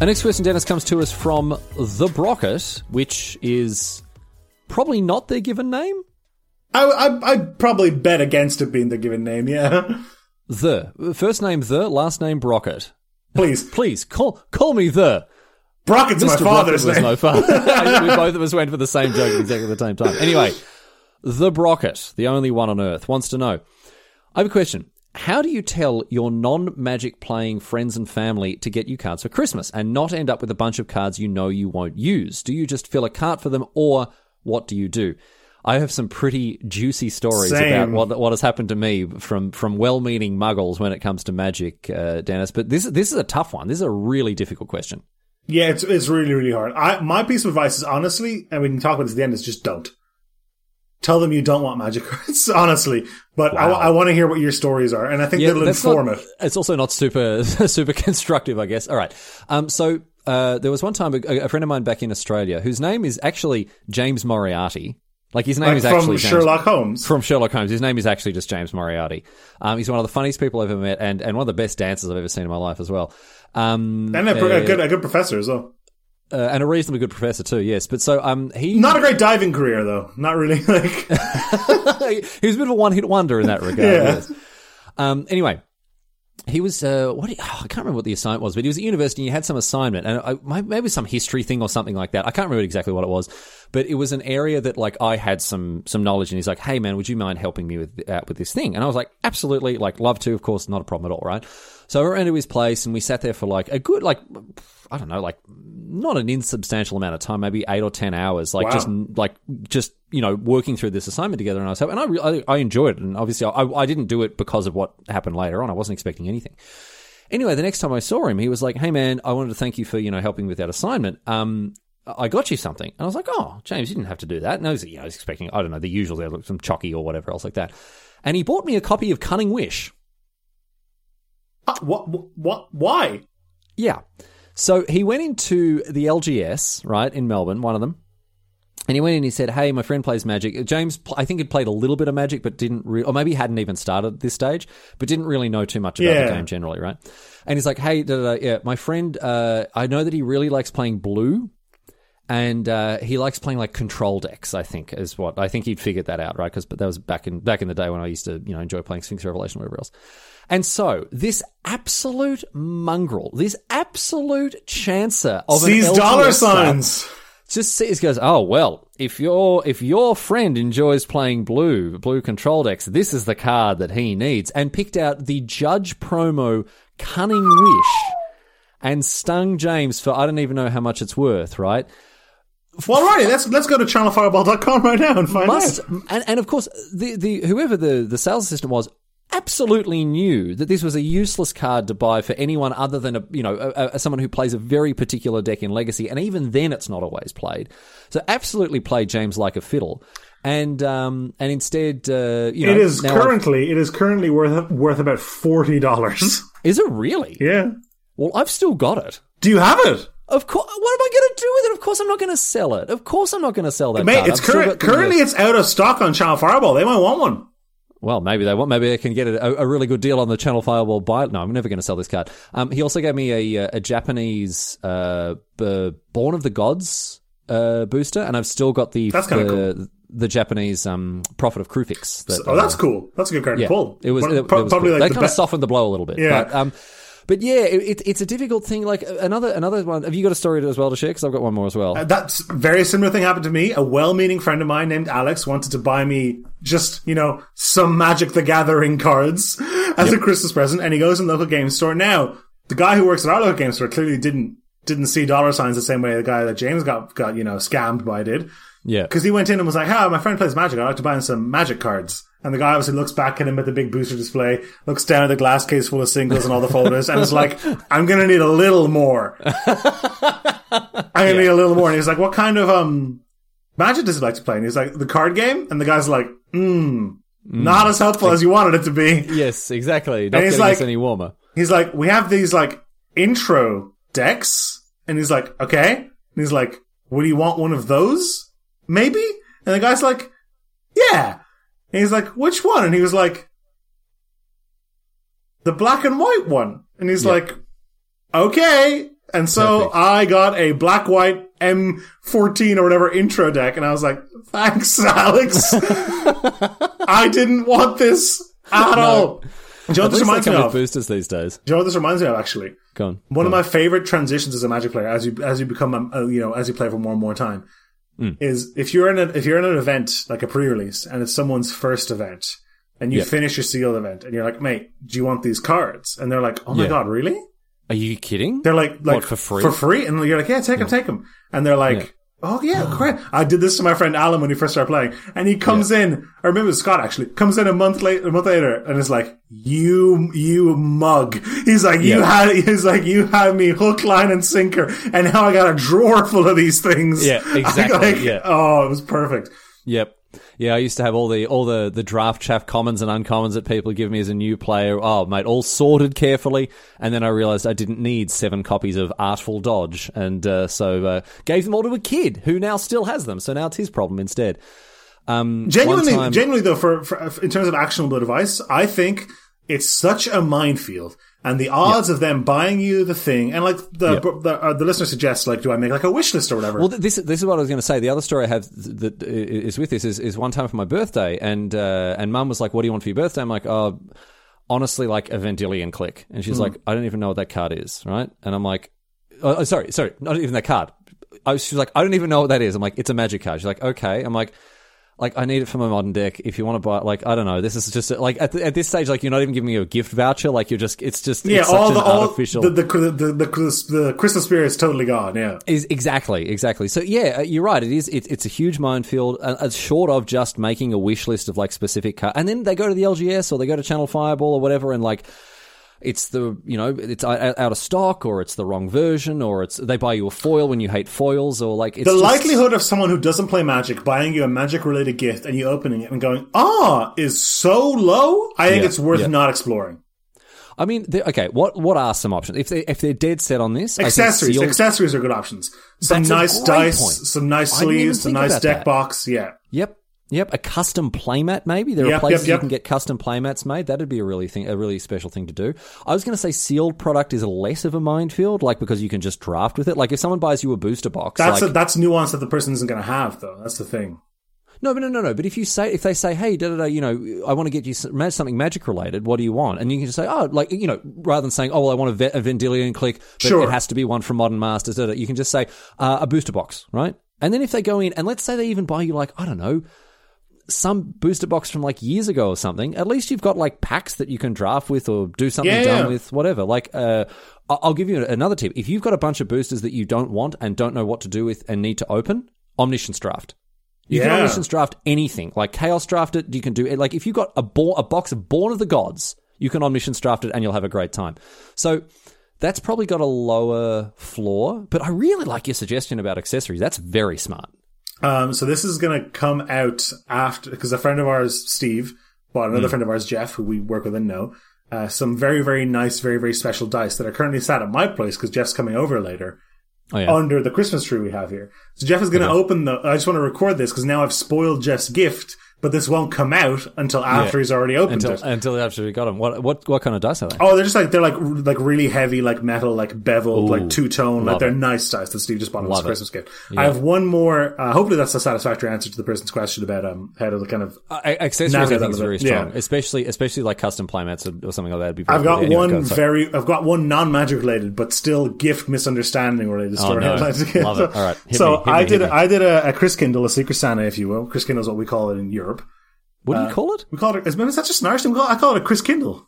Our next question, Denis, comes to us from The Brocket, which is probably not their given name. I, I, I'd probably bet against it being the given name, yeah. The. First name The, last name Brocket. Please. Please, call call me The. Brockett's my Mr. father's Brocket name. was my father. we both of us went for the same joke at exactly the same time. Anyway, The Brocket, the only one on Earth, wants to know. I have a question. How do you tell your non magic playing friends and family to get you cards for Christmas and not end up with a bunch of cards you know you won't use? Do you just fill a cart for them or what do you do? I have some pretty juicy stories Same. about what what has happened to me from from well meaning muggles when it comes to magic, uh, Denis. But this this is a tough one. This is a really difficult question. Yeah, it's, it's really, really hard. I, my piece of advice is honestly, and we can talk about this at the end, is just don't. Tell them you don't want magic cards, honestly. But I, Wow. I want to hear what your stories are, and I think that'll inform not- it. It's also not super super constructive, I guess. All right. Um, so uh, there was one time a, a friend of mine back in Australia whose name is actually James Moriarty. Like his name Like is from actually James, Sherlock Holmes. from Sherlock Holmes. His name is actually just James Moriarty. Um, he's one of the funniest people I've ever met, and, and one of the best dancers I've ever seen in my life as well. Um, and a, uh, a good, a good professor as well. uh, and a reasonably good professor too. Yes, but so um, he Not a great diving career, though. Not really. Like, he was a bit of a one hit wonder in that regard. Yeah. yes. Um, anyway, he was uh, what? He, oh, I can't remember what the assignment was, but he was at university. and He had some assignment, and I, maybe some history thing or something like that. I can't remember exactly what it was, but it was an area that like I had some some knowledge. And he's like, "Hey, man, would you mind helping me with out with this thing?" And I was like, "Absolutely, like love to, of course, not a problem at all, right?" So I went to his place, and we sat there for like a good like I don't know, like not an insubstantial amount of time, maybe eight or ten hours, like Wow. just like just you know working through this assignment together. And I was and I I, I enjoyed it, and obviously I, I didn't do it because of what happened later on. I wasn't expecting anything. Anyway, the next time I saw him, he was like, "Hey man, I wanted to thank you for you know helping with that assignment. Um, I got you something." And I was like, "Oh, James, you didn't have to do that." And I was, you know, I was expecting I don't know the usual, like some chocky or whatever else like that. And he bought me a copy of Cunning Wish. Uh, what? What? Why? Yeah. So he went into the LGS, right, in Melbourne, one of them. And he went in and he said, Hey, my friend plays Magic. James, I think, had played a little bit of Magic, but didn't re- or maybe hadn't even started at this stage, but didn't really know too much about Yeah. the game generally, right? And he's like, Hey, da, da, da, yeah, my friend, uh, I know that he really likes playing blue. And uh, he likes playing like control decks. I think is what I think he'd figured that out, right? Because but that was back in back in the day when I used to, you know, enjoy playing Sphinx Revelation, or whatever else. And so this absolute mongrel, this absolute chancer of These dollar signs. just sees goes, oh well, if your if your friend enjoys playing blue blue control decks, this is the card that he needs, and picked out the Judge promo Cunning Wish, and stung James for I don't even know how much it's worth, right? Well, righty, let's let's go to channelfireball.com right now and find Must out. and, and of course the the whoever the the sales assistant was absolutely knew that this was a useless card to buy for anyone other than a you know a, a, someone who plays a very particular deck in Legacy, and even then it's not always played. So absolutely play James like a fiddle, and um and instead uh, you know It is now I've- currently it is currently worth worth about forty dollars. is it really? yeah. Well, I've still got it. Do you have it, Of course, what am I going to do with it? Of course, I'm not going to sell it. Of course, I'm not going to sell that. mate? card. It's I've current, got the, uh, currently it's out of stock on Channel Fireball. They might want one. Well, maybe they want. Maybe they can get a, a really good deal on the Channel Fireball buy. No, I'm never going to sell this card. Um, he also gave me a, a Japanese uh, Born of the Gods uh, booster, and I've still got the That's the, the Japanese um, Prophet of Kruphix. That, Oh, that's cool. That's a good card yeah, to pull. it was, it, it was probably cool. like they the kind of softened the blow a little bit. Yeah. But, um, but yeah, it, it, it's a difficult thing. Like another another one. Have you got a story as well to share? Because I've got one more as well. Uh, That's very similar thing happened to me. A well-meaning friend of mine named Alex wanted to buy me just, you know, some Magic the Gathering cards as a Christmas present, and he goes in the local game store. Now, the guy who works at our local game store clearly didn't didn't see dollar signs the same way the guy that James got got you know scammed by did, yeah, because he went in and was like, "Hi, my friend plays Magic. I'd like to buy him some Magic cards." And the guy obviously looks back at him at the big booster display, looks down at the glass case full of singles and all the folders, and is like, "I'm gonna need a little more." I'm gonna need a little more. And he's like, what kind of um magic does he like to play? And he's like, the card game? And the guy's like, mm, not as helpful as you wanted it to be. yes, exactly. Not he's getting like- any warmer. He's like, we have these like intro decks. And he's like, okay. And he's like, would you want one of those? Maybe? And the guy's like, yeah. And he's like, which one? And he was like, the black and white one. And he's Yeah. like, okay. And so Perfect. I got a black white M14 or whatever intro deck. And I was like, thanks, Alex. I didn't want this at all. Do you know what this reminds me of? boosters these days. Do you know what this reminds me of? Actually, Go on. one of my favorite transitions as a Magic player, as you as you become, uh, you know, as you play for more and more time, Hmm. is if you're in a if you're in an event like a pre-release and it's someone's first event, and you Yeah. finish your sealed event, and you're like, mate, do you want these cards? And they're like, oh my Yeah. god, really? Are you kidding? They're like, like What, for free? For free, and you're like, yeah, take them, take them. And they're like. Oh yeah, great. I did this to my friend Alan when he first started playing, and he comes in, I remember Scott actually, comes in a month later, a month later, and is like, you, you mug. He's like, you Yeah. had, he's like, you had me hook, line, and sinker, and now I got a drawer full of these things. Yeah, exactly, like, yeah. Oh, it was perfect. Yep. Yeah, I used to have all the all the, the draft chaff commons and uncommons that people give me as a new player. Oh, mate, all sorted carefully, and then I realized I didn't need seven copies of Artful Dodge, and uh, so uh, gave them all to a kid who now still has them. So now it's his problem instead. Um, Genuinely, time- genuinely though, for, for in terms of actionable advice, I think it's such a minefield, and the odds of them buying you the thing, and like the Yeah. the, uh, the listener suggests, like, do I make like a wish list or whatever? Well, this this is what I was going to say. The other story I have th- that i- is with this is, is one time for my birthday, and uh, and Mum was like, "What do you want for your birthday?" I'm like, "Oh, honestly like a Vendilion Clique. And she's like, I don't even know what that card is, right? And I'm like, oh, oh, sorry, sorry, not even that card. I was, she's like, I don't even know what that is. I'm like, it's a magic card. She's like, okay. I'm like, like I need it for my modern deck. If you want to buy, like I don't know, this is just like at, the, at this stage, like you're not even giving me a gift voucher. Like you're just, it's just, Yeah, it's such all an the all artificial. the the, the the Christmas spirit's totally gone. Yeah, Is exactly, exactly. So yeah, uh, you're right. It is. It, it's a huge minefield. Uh, uh, short of just making a wish list of like specific car, and then they go to the LGS or they go to Channel Fireball or whatever, and like it's the you know it's out of stock or it's the wrong version or it's they buy you a foil when you hate foils or like it's the just- likelihood of someone who doesn't play Magic buying you a Magic related gift and you opening it and going ah is so low. I think Yeah, it's worth yeah. not exploring. I mean, okay. What what are some options if they if they're dead set on this? Accessories, accessories are good options. Some That's nice dice, point. some nice I didn't even sleeves, some nice deck that. box. Yeah, Yep. Yep, a custom playmat maybe. There Yep, are places yep, yep. you can get custom playmats made. That'd be a really thing, a really special thing to do. I was going to say sealed product is less of a minefield, like because you can just draft with it. Like if someone buys you a booster box, that's like a, that's nuance that the person isn't going to have though. That's the thing. no, but no, no, no. But if you say if they say, hey, da da da, you know, I want to get you something magic related. What do you want? And you can just say, oh, like you know, rather than saying, oh, well, I want a, Vendilion Clique, but Sure. it has to be one from Modern Masters. Da, da. You can just say uh, a booster box, right? And then if they go in and let's say they even buy you like I don't know some booster box from like years ago or something, at least you've got like packs that you can draft with or do something Yeah, yeah. with, whatever. Like, uh, I'll give you another tip. If you've got a bunch of boosters that you don't want and don't know what to do with and need to open, Omniscience Draft. You can Omniscience Draft anything. Like Chaos Draft it, you can do it. Like if you've got a, bo- a box of Born of the Gods, you can Omniscience Draft it and you'll have a great time. So that's probably got a lower floor, but I really like your suggestion about accessories. That's very smart. Um, so this is going to come out after because a friend of ours, Steve, bought another friend of ours, Jeff, who we work with and know, uh, some very very nice, very very special dice that are currently sat at my place because Jeff's coming over later Oh yeah. under the Christmas tree we have here. So Jeff is going to open the. I just want to record this because now I've spoiled Jeff's gift, but this won't come out until after Yeah. he's already opened until it. until after we got them. What what what kind of dice are they? Oh, they're just like they're like like really heavy, like metal, like beveled, Ooh, like two tone. Like they're it. nice dice that Steve just bought him as a Christmas gift. I have one more. Uh, hopefully, that's a satisfactory answer to the person's question about um how to kind of. Uh, accessories, I think, is very strong, Yeah. especially especially like custom playmats or, or something like that. Would be I've got. Anyway, one go, very. I've got one non magic related, but still gift misunderstanding related story. no. I'd like to get. Love it. All right. Hit so me, I did. me. A, I did a, a Chris Kindle, a Secret Santa, if you will. Chris Kindle is what we call it in Europe. What do uh, you call it? We call it. Is, is that just an Irish? Call- I call it a Chris Kindle.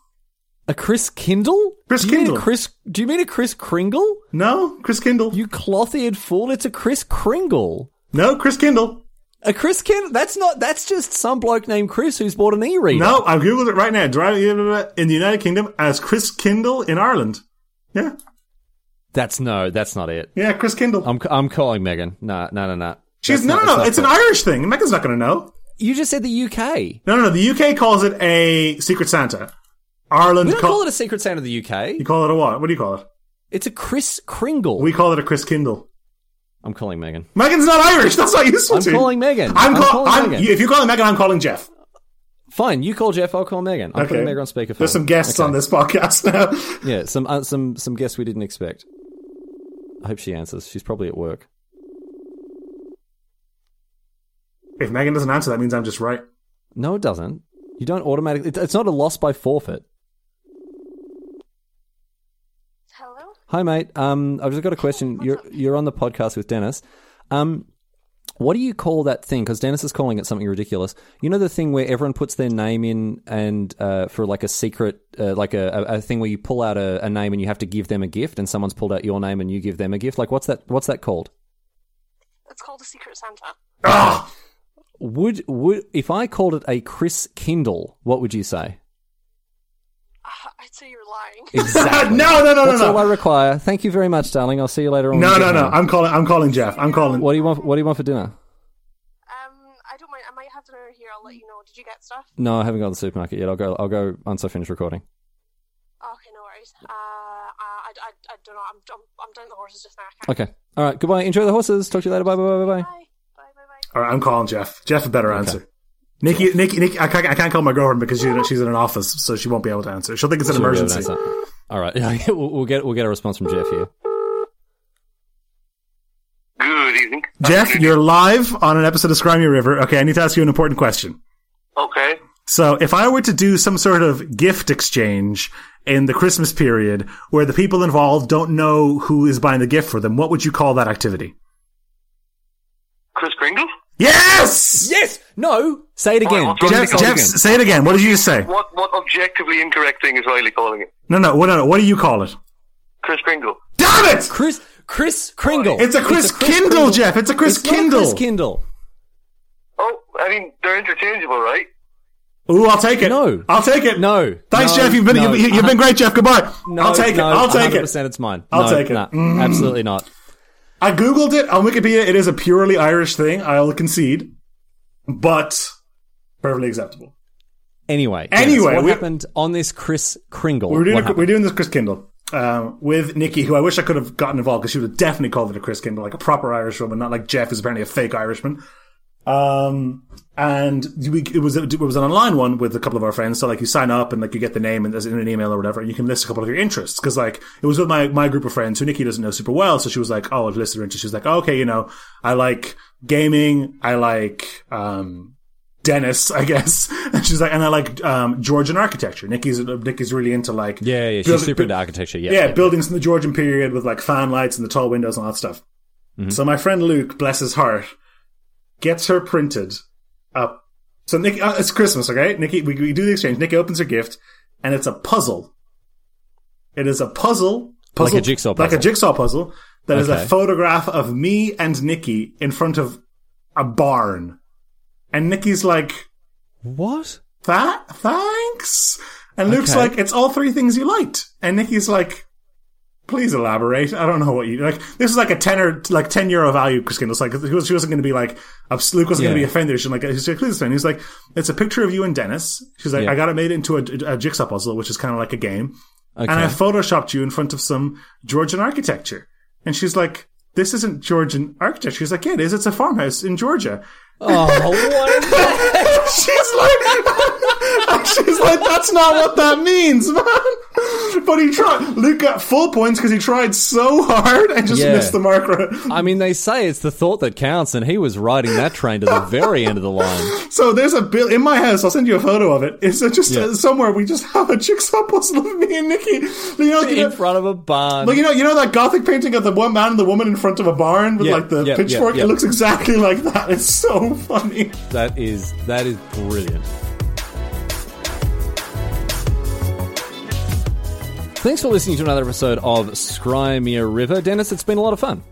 A Chris Kindle? Chris do Kindle. Chris? Do you mean a Chris Kringle? No, Chris Kindle. You cloth-eared fool! It's a Chris Kringle. no, Chris Kindle. A Chris Kindle? That's not. That's just some bloke named Chris who's bought an e-reader. No, I've googled it right now. In the United Kingdom as Chris Kindle in Ireland. Yeah, that's no. That's not it. yeah, Chris Kindle. I'm I'm calling Megan. No, no, no, no. She's That's no, not- no, no. It's an Irish thing. Megan's not going to know. You just said the UK. No, no, no. The UK calls it a Secret Santa. Ireland We don't call, call it a Secret Santa of the UK. You call it a what? What do you call it? It's a Chris Kringle. We call it a Chris Kindle. I'm calling Megan. Megan's not Irish. That's not useful I'm to calling Megan. I'm, I'm call- calling I'm- Megan. If you're calling Megan, I'm calling Jeff. Fine, you call Jeff. I'll call Megan. I'm putting Megan on speakerphone. There's some guests Okay. on this podcast now. Yeah, some uh, some some guests we didn't expect. I hope she answers. She's probably at work. If Megan doesn't answer, that means I'm just right. No, it doesn't. You don't automatically. It's not a loss by forfeit. Hello? Hi, mate. Um, I've just got a question. You're you're on the podcast with Denis. Um, what do you call that thing? Because Denis is calling it something ridiculous. You know the thing where everyone puts their name in and uh, for like a secret, uh, like a, a, a thing where you pull out a, a name and you have to give them a gift, and someone's pulled out your name and you give them a gift. Like what's that? What's that called? It's called a Secret Santa. Ah, Would would if I called it a Chris Kindle, what would you say? Uh, I'd say you're lying. Exactly. no, no, no, no, That's all I require. Thank you very much, darling. I'll see you later on. No, no, no. home. I'm calling. I'm calling Jeff. I'm calling. What do you want? What do you want for dinner? Um, I don't mind. I might have dinner here. I'll let you know. Did you get stuff? No, I haven't gone to the supermarket yet. I'll go. I'll go once I finish recording. Oh, okay, no worries. Uh, uh I, I, I don't know. I'm, I'm, I'm down the horses just now. Okay. All right. Goodbye. Enjoy the horses. Talk to you later. Bye. Bye. Bye. Bye. Bye. Bye. All right, I'm calling Jeff. Jeff, a better answer. Nikki, Nikki, Nikki. I can't, I can't call my girlfriend because she, she's in an office, so she won't be able to answer. She'll think it's an She'll be able to emergency. answer. All right. we'll, we'll get we'll get a response from Jeff here. Good evening. Jeff, you're live on an episode of Scry Me a River. Okay, I need to ask you an important question. Okay. So if I were to do some sort of gift exchange in the Christmas period where the people involved don't know who is buying the gift for them, what would you call that activity? Chris Kringle? Yes! Yes. No. Say it again. what's Get Jeff, say it Jeff, again. say it again. What did you just say? What what objectively incorrect thing is Riley calling it? No, no, what, no, no. What do you call it? Chris Kringle. Damn it! Chris Chris Kringle. It's a Chris Kindle, Kringle. Jeff. It's a Chris It's not Kindle. Chris Kindle. Oh, I mean they're interchangeable, right? Ooh, I'll take it. No. I'll take it. No. Thanks, No. Jeff. You've been No. you've, you've been great, Jeff. Goodbye. No, I'll take no, it. I'll take 100% it. it's mine. I'll No, take it. nah, Mm. Absolutely not. I googled it on Wikipedia. It is a purely Irish thing. I'll concede, but perfectly acceptable. Anyway. Anyway, what happened on this Chris Kringle? We're doing a, we're doing this Chris Kindle um, with Nikki, who I wish I could have gotten involved because she would have definitely called it a Chris Kindle, like a proper Irish woman, not like Jeff, who's apparently a fake Irishman. Um, and we, it was it was an online one with a couple of our friends. So like you sign up and like you get the name and there's in an email or whatever, and you can list a couple of your interests. Because like it was with my my group of friends who Nikki doesn't know super well, so she was like, "Oh, I've listed her interests." She was like, oh, "Okay, you know, I like gaming, I like um Denis, I guess." And she's like, "And I like um Georgian architecture." Nikki's Nikki's really into like Yeah, yeah. She's build- super into architecture. Yeah. yeah, yeah. buildings in the Georgian period with like fan lights and the tall windows and all that stuff. Mm-hmm. So my friend Luke, bless his heart, gets her printed up. So Nikki, uh, it's Christmas, okay? Nikki, we, we do the exchange. Nikki opens her gift, and it's a puzzle. It is a puzzle, puzzle Like a jigsaw like a puzzle. jigsaw puzzle. That is Okay. a photograph of me and Nikki in front of a barn, and Nikki's like, What? that thanks and luke's Okay. like it's all three things you liked and nikki's like please elaborate. I don't know what you like this is like a 10 or like 10 euro value Christine. it's like she was- she wasn't going to be like luke wasn't going to be offended. She's like she's like please explain." he's like it's a picture of you and denis. She's like Yeah. i got it made into a, a jigsaw puzzle which is kind of like a game. Okay. and i photoshopped you in front of some georgian architecture. And she's like this isn't georgian architecture. She's like yeah it is. It's a farmhouse in georgia oh, what she's like, she's like, that's not what that means, man. But he tried. Luke got full points because he tried so hard and just Yeah. missed the mark. right. I mean, they say it's the thought that counts, and he was riding that train to the very end of the line. So there's a bill in my house. I'll send you a photo of it. It's just Yeah. uh, somewhere we just have a jigsaw puzzle of me and Nikki. You know, you In know, front of a barn. like you know, you know that gothic painting of the one man and the woman in front of a barn with Yeah, like the yeah, pitchfork. yeah, yeah. It looks exactly like that. It's so funny. That is that is brilliant. Thanks for listening to another episode of Scry Me a River. Denis, it's been a lot of fun.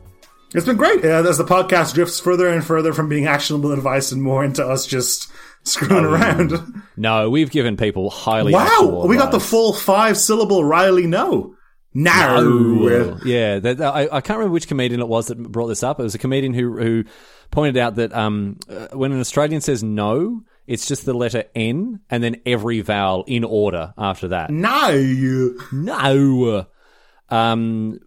It's been great uh, as the podcast drifts further and further from being actionable advice and more into us just screwing around. No, we've given people highly Wow, we got the full five syllable Riley no. No. Oh, yeah. That, I, I can't remember which comedian it was that brought this up. It was a comedian who who pointed out that um, uh, when an Australian says no, it's just the letter N and then every vowel in order after that. No. No. Um,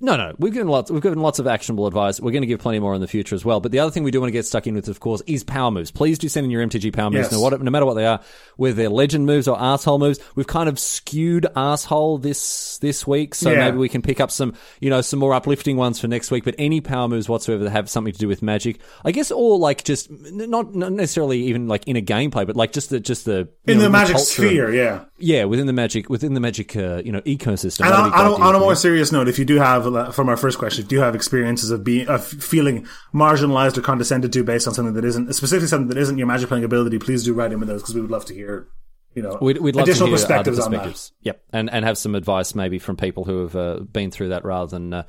no, no. We've given lots. We've given lots of actionable advice. We're going to give plenty more in the future as well. But the other thing we do want to get stuck in with, of course, is power moves. Please do send in your MTG power moves, Yes. no, what, no matter what they are, whether they're legend moves or asshole moves. We've kind of skewed asshole this this week, so Yeah. maybe we can pick up some, you know, some more uplifting ones for next week. But any power moves whatsoever that have something to do with magic, I guess, or like just not not necessarily even like in a gameplay, but like just the just the In know, the magic sphere, yeah. yeah, within the magic, within the magic, uh, you know, ecosystem. And on, on, on a more serious note, if you do have, from our first question, if you have experiences of being, of feeling marginalized or condescended to based on something that isn't, specifically something that isn't your magic playing ability, please do write in with those because we would love to hear, you know, We'd, we'd love additional to hear perspectives other on that. Yep, and and have some advice maybe from people who have uh, been through that rather than, uh,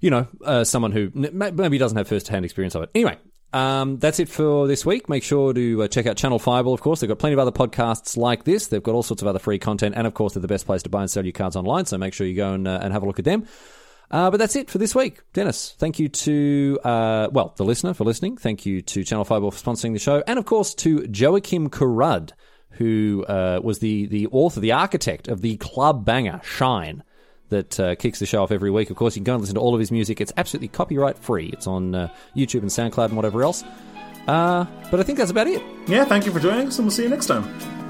you know, uh, someone who maybe doesn't have first hand experience of it. Anyway. Um, that's it for this week. Make sure to uh, check out Channel Fireball, of course. They've got plenty of other podcasts like this. They've got all sorts of other free content. And, of course, they're the best place to buy and sell your cards online. So make sure you go and, uh, and have a look at them. Uh, but that's it for this week. Denis, thank you to, uh, well, the listener for listening. Thank you to Channel 5 for sponsoring the show. And, of course, to Joakim Karud, who uh, was the, the author, the architect of the club banger Shine that uh, kicks the show off every week. Of course, you can go and listen to all of his music. It's absolutely copyright free. It's on uh, YouTube and SoundCloud and whatever else. Uh, but I think that's about it. Yeah, thank you for joining us and we'll see you next time.